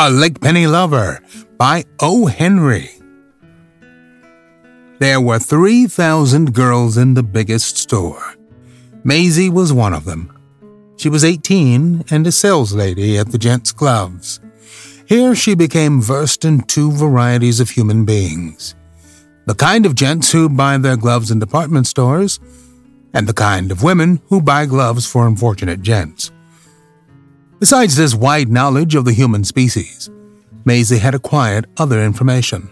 A Lickpenny Lover by O. Henry. There were 3,000 girls in the biggest store. Maisie was one of them. She was 18 and a sales lady at the Gents Gloves. Here she became versed in two varieties of human beings the kind of gents who buy their gloves in department stores, and the kind of women who buy gloves for unfortunate gents. Besides this wide knowledge of the human species, Maisie had acquired other information.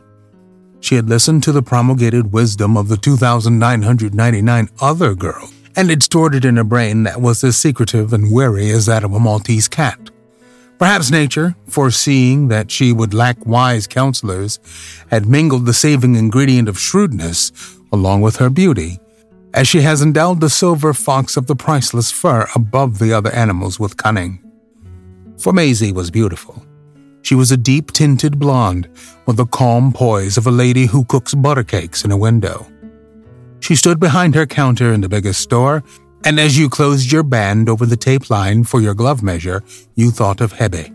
She had listened to the promulgated wisdom of the 2,999 other girls and had stored it in a brain that was as secretive and wary as that of a Maltese cat. Perhaps nature, foreseeing that she would lack wise counselors, had mingled the saving ingredient of shrewdness along with her beauty, as she has endowed the silver fox of the priceless fur above the other animals with cunning. For Maisie was beautiful. She was a deep tinted blonde with the calm poise of a lady who cooks butter cakes in a window. She stood behind her counter in the biggest store and as you closed your band over the tape line for your glove measure, you thought of Hebe.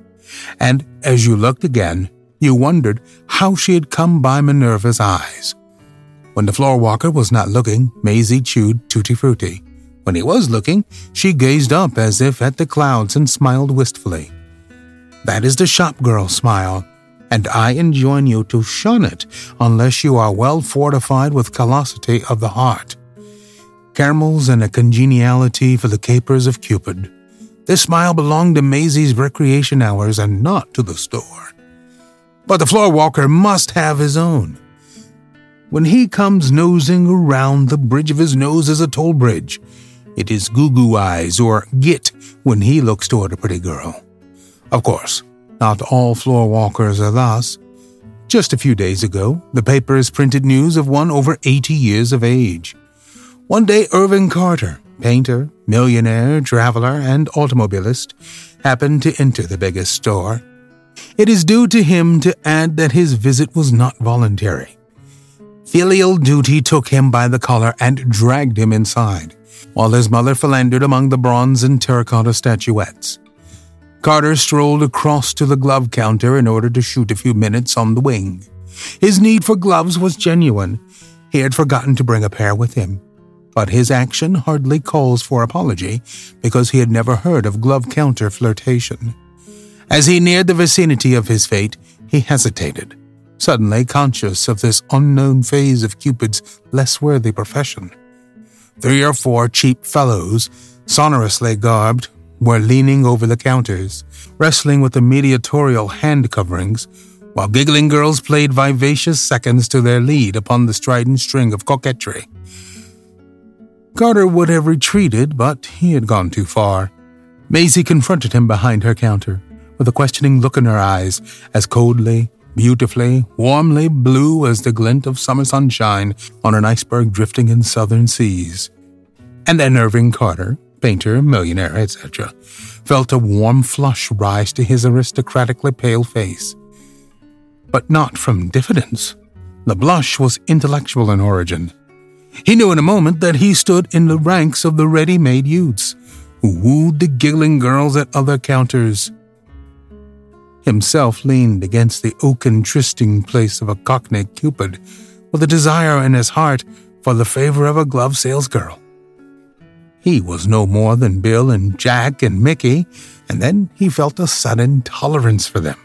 And as you looked again, you wondered how she had come by Minerva's eyes. When the floor walker was not looking, Maisie chewed Tutti Frutti. When he was looking, she gazed up as if at the clouds and smiled wistfully. That is the shop girl smile, and I enjoin you to shun it unless you are well fortified with callosity of the heart caramels, and a congeniality for the capers of Cupid. This smile belonged to Maisie's recreation hours and not to the store. But the floor walker must have his own. When he comes nosing around, the bridge of his nose is a toll bridge. It is goo goo eyes or git when he looks toward a pretty girl. Of course, not all floor walkers are thus. Just a few days ago, the papers printed news of one over 80 years of age. One day, Irving Carter, painter, millionaire, traveler, and automobilist, happened to enter the biggest store. It is due to him to add that his visit was not voluntary. Filial duty took him by the collar and dragged him inside, while his mother philandered among the bronze and terracotta statuettes. Carter strolled across to the glove counter in order to shoot a few minutes on the wing. His need for gloves was genuine. He had forgotten to bring a pair with him but his action hardly calls for apology because he had never heard of glove counter flirtation. As he neared the vicinity of his fate, he hesitated, suddenly conscious of this unknown phase of Cupid's less worthy profession. Three or four cheap fellows, sonorously garbed, were leaning over the counters, wrestling with the mediatorial hand coverings, while giggling girls played vivacious seconds to their lead upon the strident string of coquetry. Carter would have retreated, but he had gone too far. Maisie confronted him behind her counter, with a questioning look in her eyes, as coldly, beautifully, warmly blue as the glint of summer sunshine on an iceberg drifting in southern seas. And then Irving Carter, painter, millionaire, etc., felt a warm flush rise to his aristocratically pale face. But not from diffidence. The blush was intellectual in origin he knew in a moment that he stood in the ranks of the ready made youths who wooed the giggling girls at other counters. Himself leaned against the oaken trysting place of a cockney cupid with a desire in his heart for the favor of a glove salesgirl. He was no more than Bill and Jack and Mickey, and then he felt a sudden tolerance for them,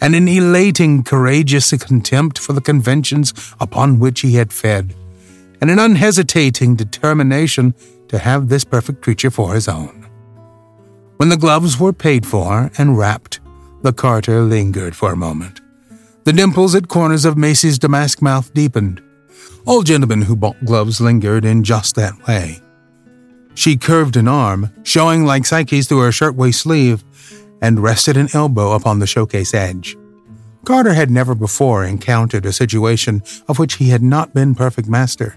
and an elating, courageous contempt for the conventions upon which he had fed and an unhesitating determination to have this perfect creature for his own. When the gloves were paid for and wrapped, the Carter lingered for a moment. The dimples at corners of Maisie's damask mouth deepened. All gentlemen who bought gloves lingered in just that way. She curved an arm, showing like Psyche's through her shirtwaist sleeve, and rested an elbow upon the showcase edge. Carter had never before encountered a situation of which he had not been perfect master.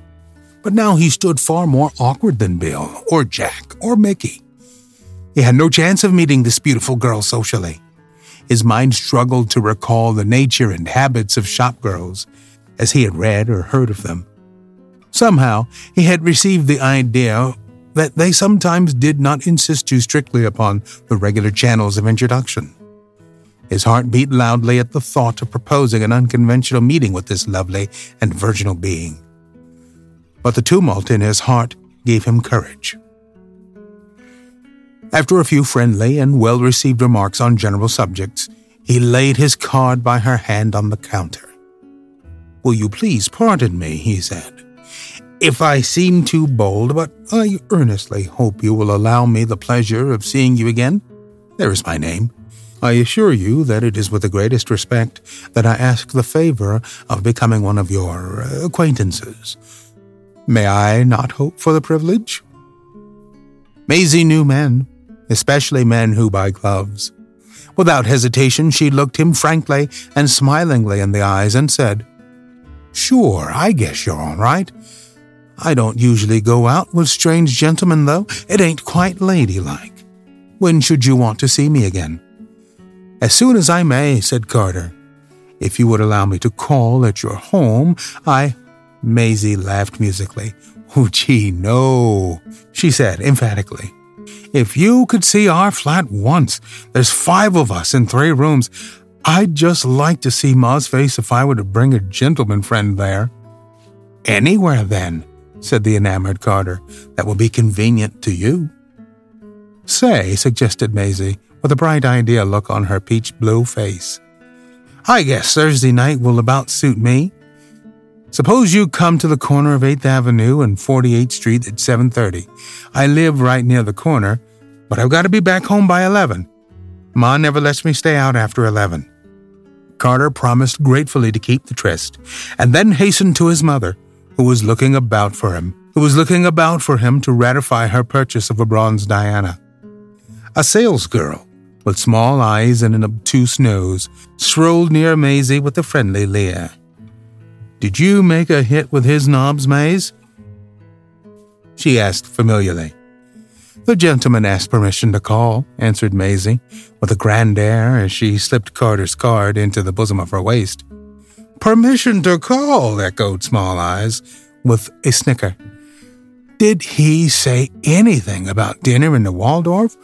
But now he stood far more awkward than Bill, or Jack, or Mickey. He had no chance of meeting this beautiful girl socially. His mind struggled to recall the nature and habits of shop girls, as he had read or heard of them. Somehow, he had received the idea that they sometimes did not insist too strictly upon the regular channels of introduction. His heart beat loudly at the thought of proposing an unconventional meeting with this lovely and virginal being. But the tumult in his heart gave him courage. After a few friendly and well received remarks on general subjects, he laid his card by her hand on the counter. Will you please pardon me, he said, if I seem too bold, but I earnestly hope you will allow me the pleasure of seeing you again. There is my name. I assure you that it is with the greatest respect that I ask the favor of becoming one of your acquaintances. May I not hope for the privilege? Maisie knew men, especially men who buy gloves. Without hesitation, she looked him frankly and smilingly in the eyes and said, Sure, I guess you're all right. I don't usually go out with strange gentlemen, though. It ain't quite ladylike. When should you want to see me again? As soon as I may, said Carter. If you would allow me to call at your home, I. Maisie laughed musically. Oh, gee, no, she said emphatically. If you could see our flat once, there's five of us in three rooms. I'd just like to see Ma's face if I were to bring a gentleman friend there. Anywhere, then, said the enamored Carter, that will be convenient to you. Say, suggested Maisie, with a bright idea look on her peach blue face. I guess Thursday night will about suit me. Suppose you come to the corner of 8th Avenue and 48th Street at 7:30. I live right near the corner, but I've got to be back home by 11. Ma never lets me stay out after 11. Carter promised gratefully to keep the tryst, and then hastened to his mother, who was looking about for him, who was looking about for him to ratify her purchase of a bronze Diana. A salesgirl, with small eyes and an obtuse nose, strolled near Maisie with a friendly leer. Did you make a hit with his knobs, Maze? She asked familiarly. The gentleman asked permission to call, answered Maisie, with a grand air as she slipped Carter's card into the bosom of her waist. Permission to call, echoed Small Eyes, with a snicker. Did he say anything about dinner in the Waldorf?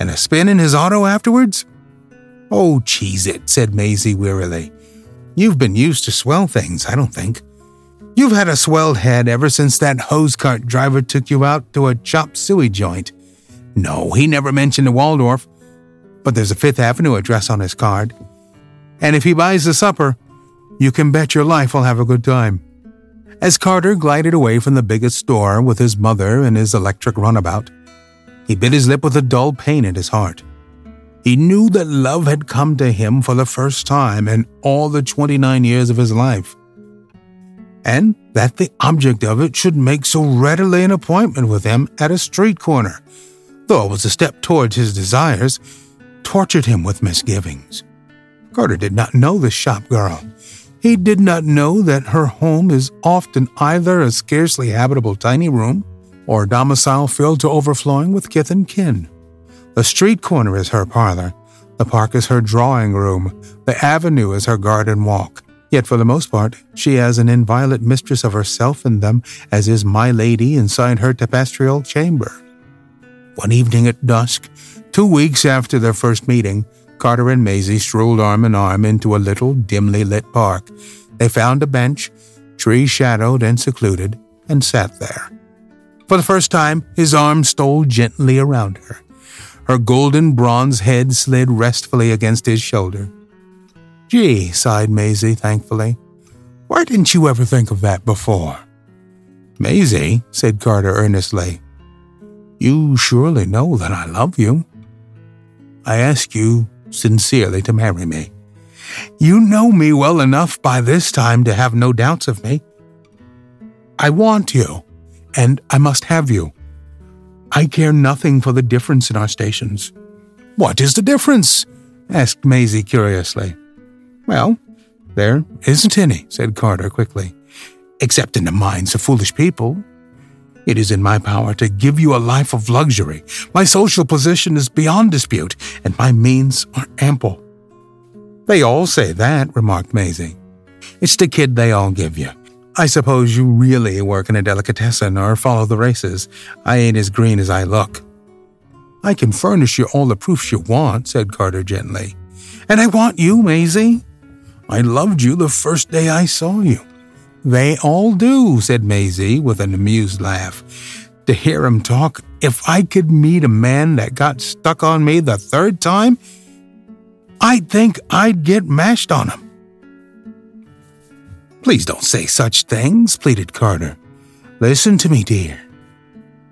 And a spin in his auto afterwards? Oh, cheese it, said Maisie wearily. You've been used to swell things, I don't think. You've had a swelled head ever since that hose cart driver took you out to a chop suey joint. No, he never mentioned the Waldorf, but there's a Fifth Avenue address on his card. And if he buys the supper, you can bet your life I'll have a good time. As Carter glided away from the biggest store with his mother and his electric runabout, he bit his lip with a dull pain in his heart. He knew that love had come to him for the first time in all the 29 years of his life, and that the object of it should make so readily an appointment with him at a street corner, though it was a step towards his desires, tortured him with misgivings. Carter did not know the shop girl. He did not know that her home is often either a scarcely habitable tiny room or a domicile filled to overflowing with kith and kin. The street corner is her parlor, the park is her drawing room, the avenue is her garden walk. Yet for the most part, she is an inviolate mistress of herself in them, as is my lady inside her tapestrial chamber. One evening at dusk, two weeks after their first meeting, Carter and Maisie strolled arm in arm into a little, dimly lit park. They found a bench, tree shadowed and secluded, and sat there. For the first time, his arm stole gently around her. Her golden bronze head slid restfully against his shoulder. Gee, sighed Maisie thankfully. Why didn't you ever think of that before? Maisie, said Carter earnestly, you surely know that I love you. I ask you sincerely to marry me. You know me well enough by this time to have no doubts of me. I want you and I must have you. I care nothing for the difference in our stations. What is the difference? asked Maisie curiously. Well, there isn't any, said Carter quickly, except in the minds of foolish people. It is in my power to give you a life of luxury. My social position is beyond dispute, and my means are ample. They all say that, remarked Maisie. It's the kid they all give you. I suppose you really work in a delicatessen or follow the races. I ain't as green as I look. I can furnish you all the proofs you want, said Carter gently. And I want you, Maisie. I loved you the first day I saw you. They all do, said Maisie with an amused laugh. To hear him talk, if I could meet a man that got stuck on me the third time, I'd think I'd get mashed on him. Please don't say such things, pleaded Carter. Listen to me, dear.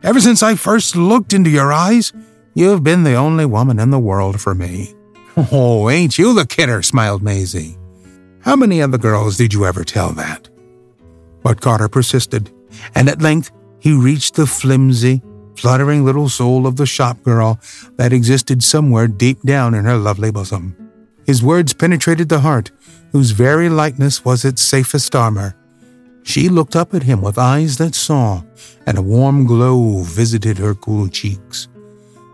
Ever since I first looked into your eyes, you've been the only woman in the world for me. Oh, ain't you the kidder? smiled Maisie. How many other girls did you ever tell that? But Carter persisted, and at length he reached the flimsy, fluttering little soul of the shop girl that existed somewhere deep down in her lovely bosom. His words penetrated the heart, whose very likeness was its safest armor. She looked up at him with eyes that saw, and a warm glow visited her cool cheeks.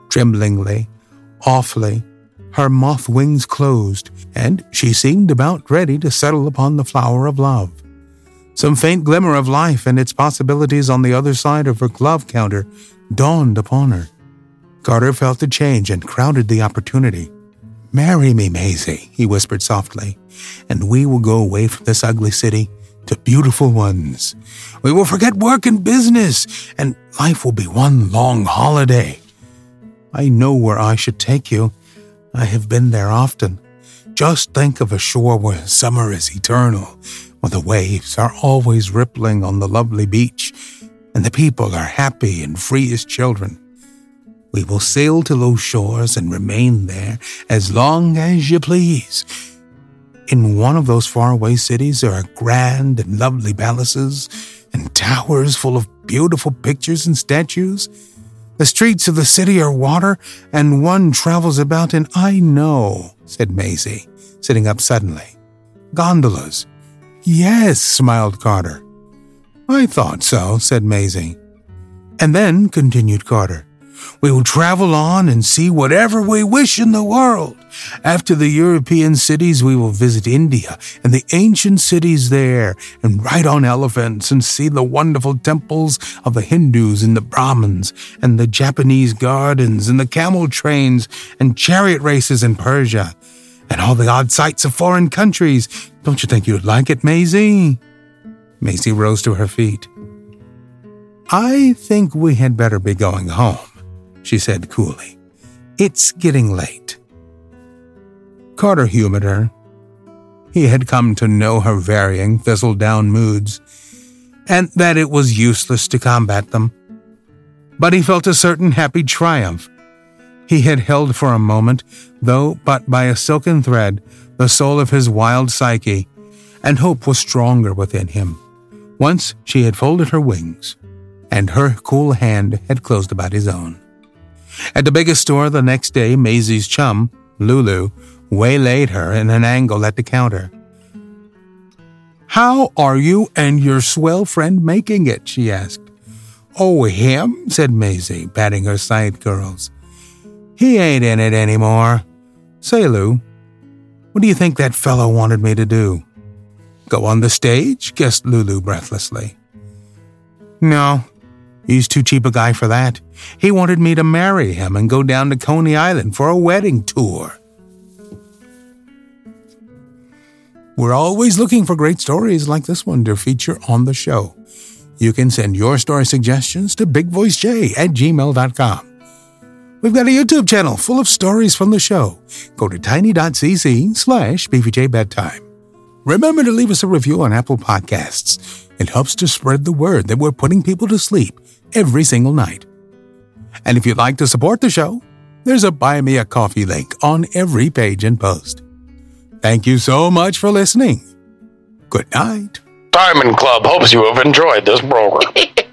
Tremblingly, awfully, her moth wings closed, and she seemed about ready to settle upon the flower of love. Some faint glimmer of life and its possibilities on the other side of her glove counter dawned upon her. Carter felt the change and crowded the opportunity. Marry me, Maisie, he whispered softly, and we will go away from this ugly city to beautiful ones. We will forget work and business, and life will be one long holiday. I know where I should take you. I have been there often. Just think of a shore where summer is eternal, where the waves are always rippling on the lovely beach, and the people are happy and free as children. We will sail to those shores and remain there as long as you please. In one of those faraway cities, there are grand and lovely palaces and towers full of beautiful pictures and statues. The streets of the city are water, and one travels about in I know, said Maisie, sitting up suddenly. Gondolas, Yes, smiled Carter. I thought so, said Maisie. And then, continued Carter, we will travel on and see whatever we wish in the world. After the European cities, we will visit India and the ancient cities there and ride on elephants and see the wonderful temples of the Hindus and the Brahmins and the Japanese gardens and the camel trains and chariot races in Persia and all the odd sights of foreign countries. Don't you think you'd like it, Maisie? Maisie rose to her feet. I think we had better be going home, she said coolly. It's getting late. Carter humored her. He had come to know her varying, thistle down moods, and that it was useless to combat them. But he felt a certain happy triumph he had held for a moment, though but by a silken thread, the soul of his wild psyche, and hope was stronger within him. Once she had folded her wings, and her cool hand had closed about his own. At the biggest store the next day, Maisie's chum, Lulu, waylaid her in an angle at the counter. How are you and your swell friend making it? she asked. Oh, him? said Maisie, patting her side curls. He ain't in it anymore. Say, Lou, what do you think that fellow wanted me to do? Go on the stage? guessed Lulu breathlessly. No, he's too cheap a guy for that. He wanted me to marry him and go down to Coney Island for a wedding tour. We're always looking for great stories like this one to feature on the show. You can send your story suggestions to bigvoicej at gmail.com. We've got a YouTube channel full of stories from the show. Go to tiny.cc slash bvjbedtime. Remember to leave us a review on Apple Podcasts. It helps to spread the word that we're putting people to sleep every single night. And if you'd like to support the show, there's a Buy Me a Coffee link on every page and post. Thank you so much for listening. Good night. Diamond Club hopes you have enjoyed this program.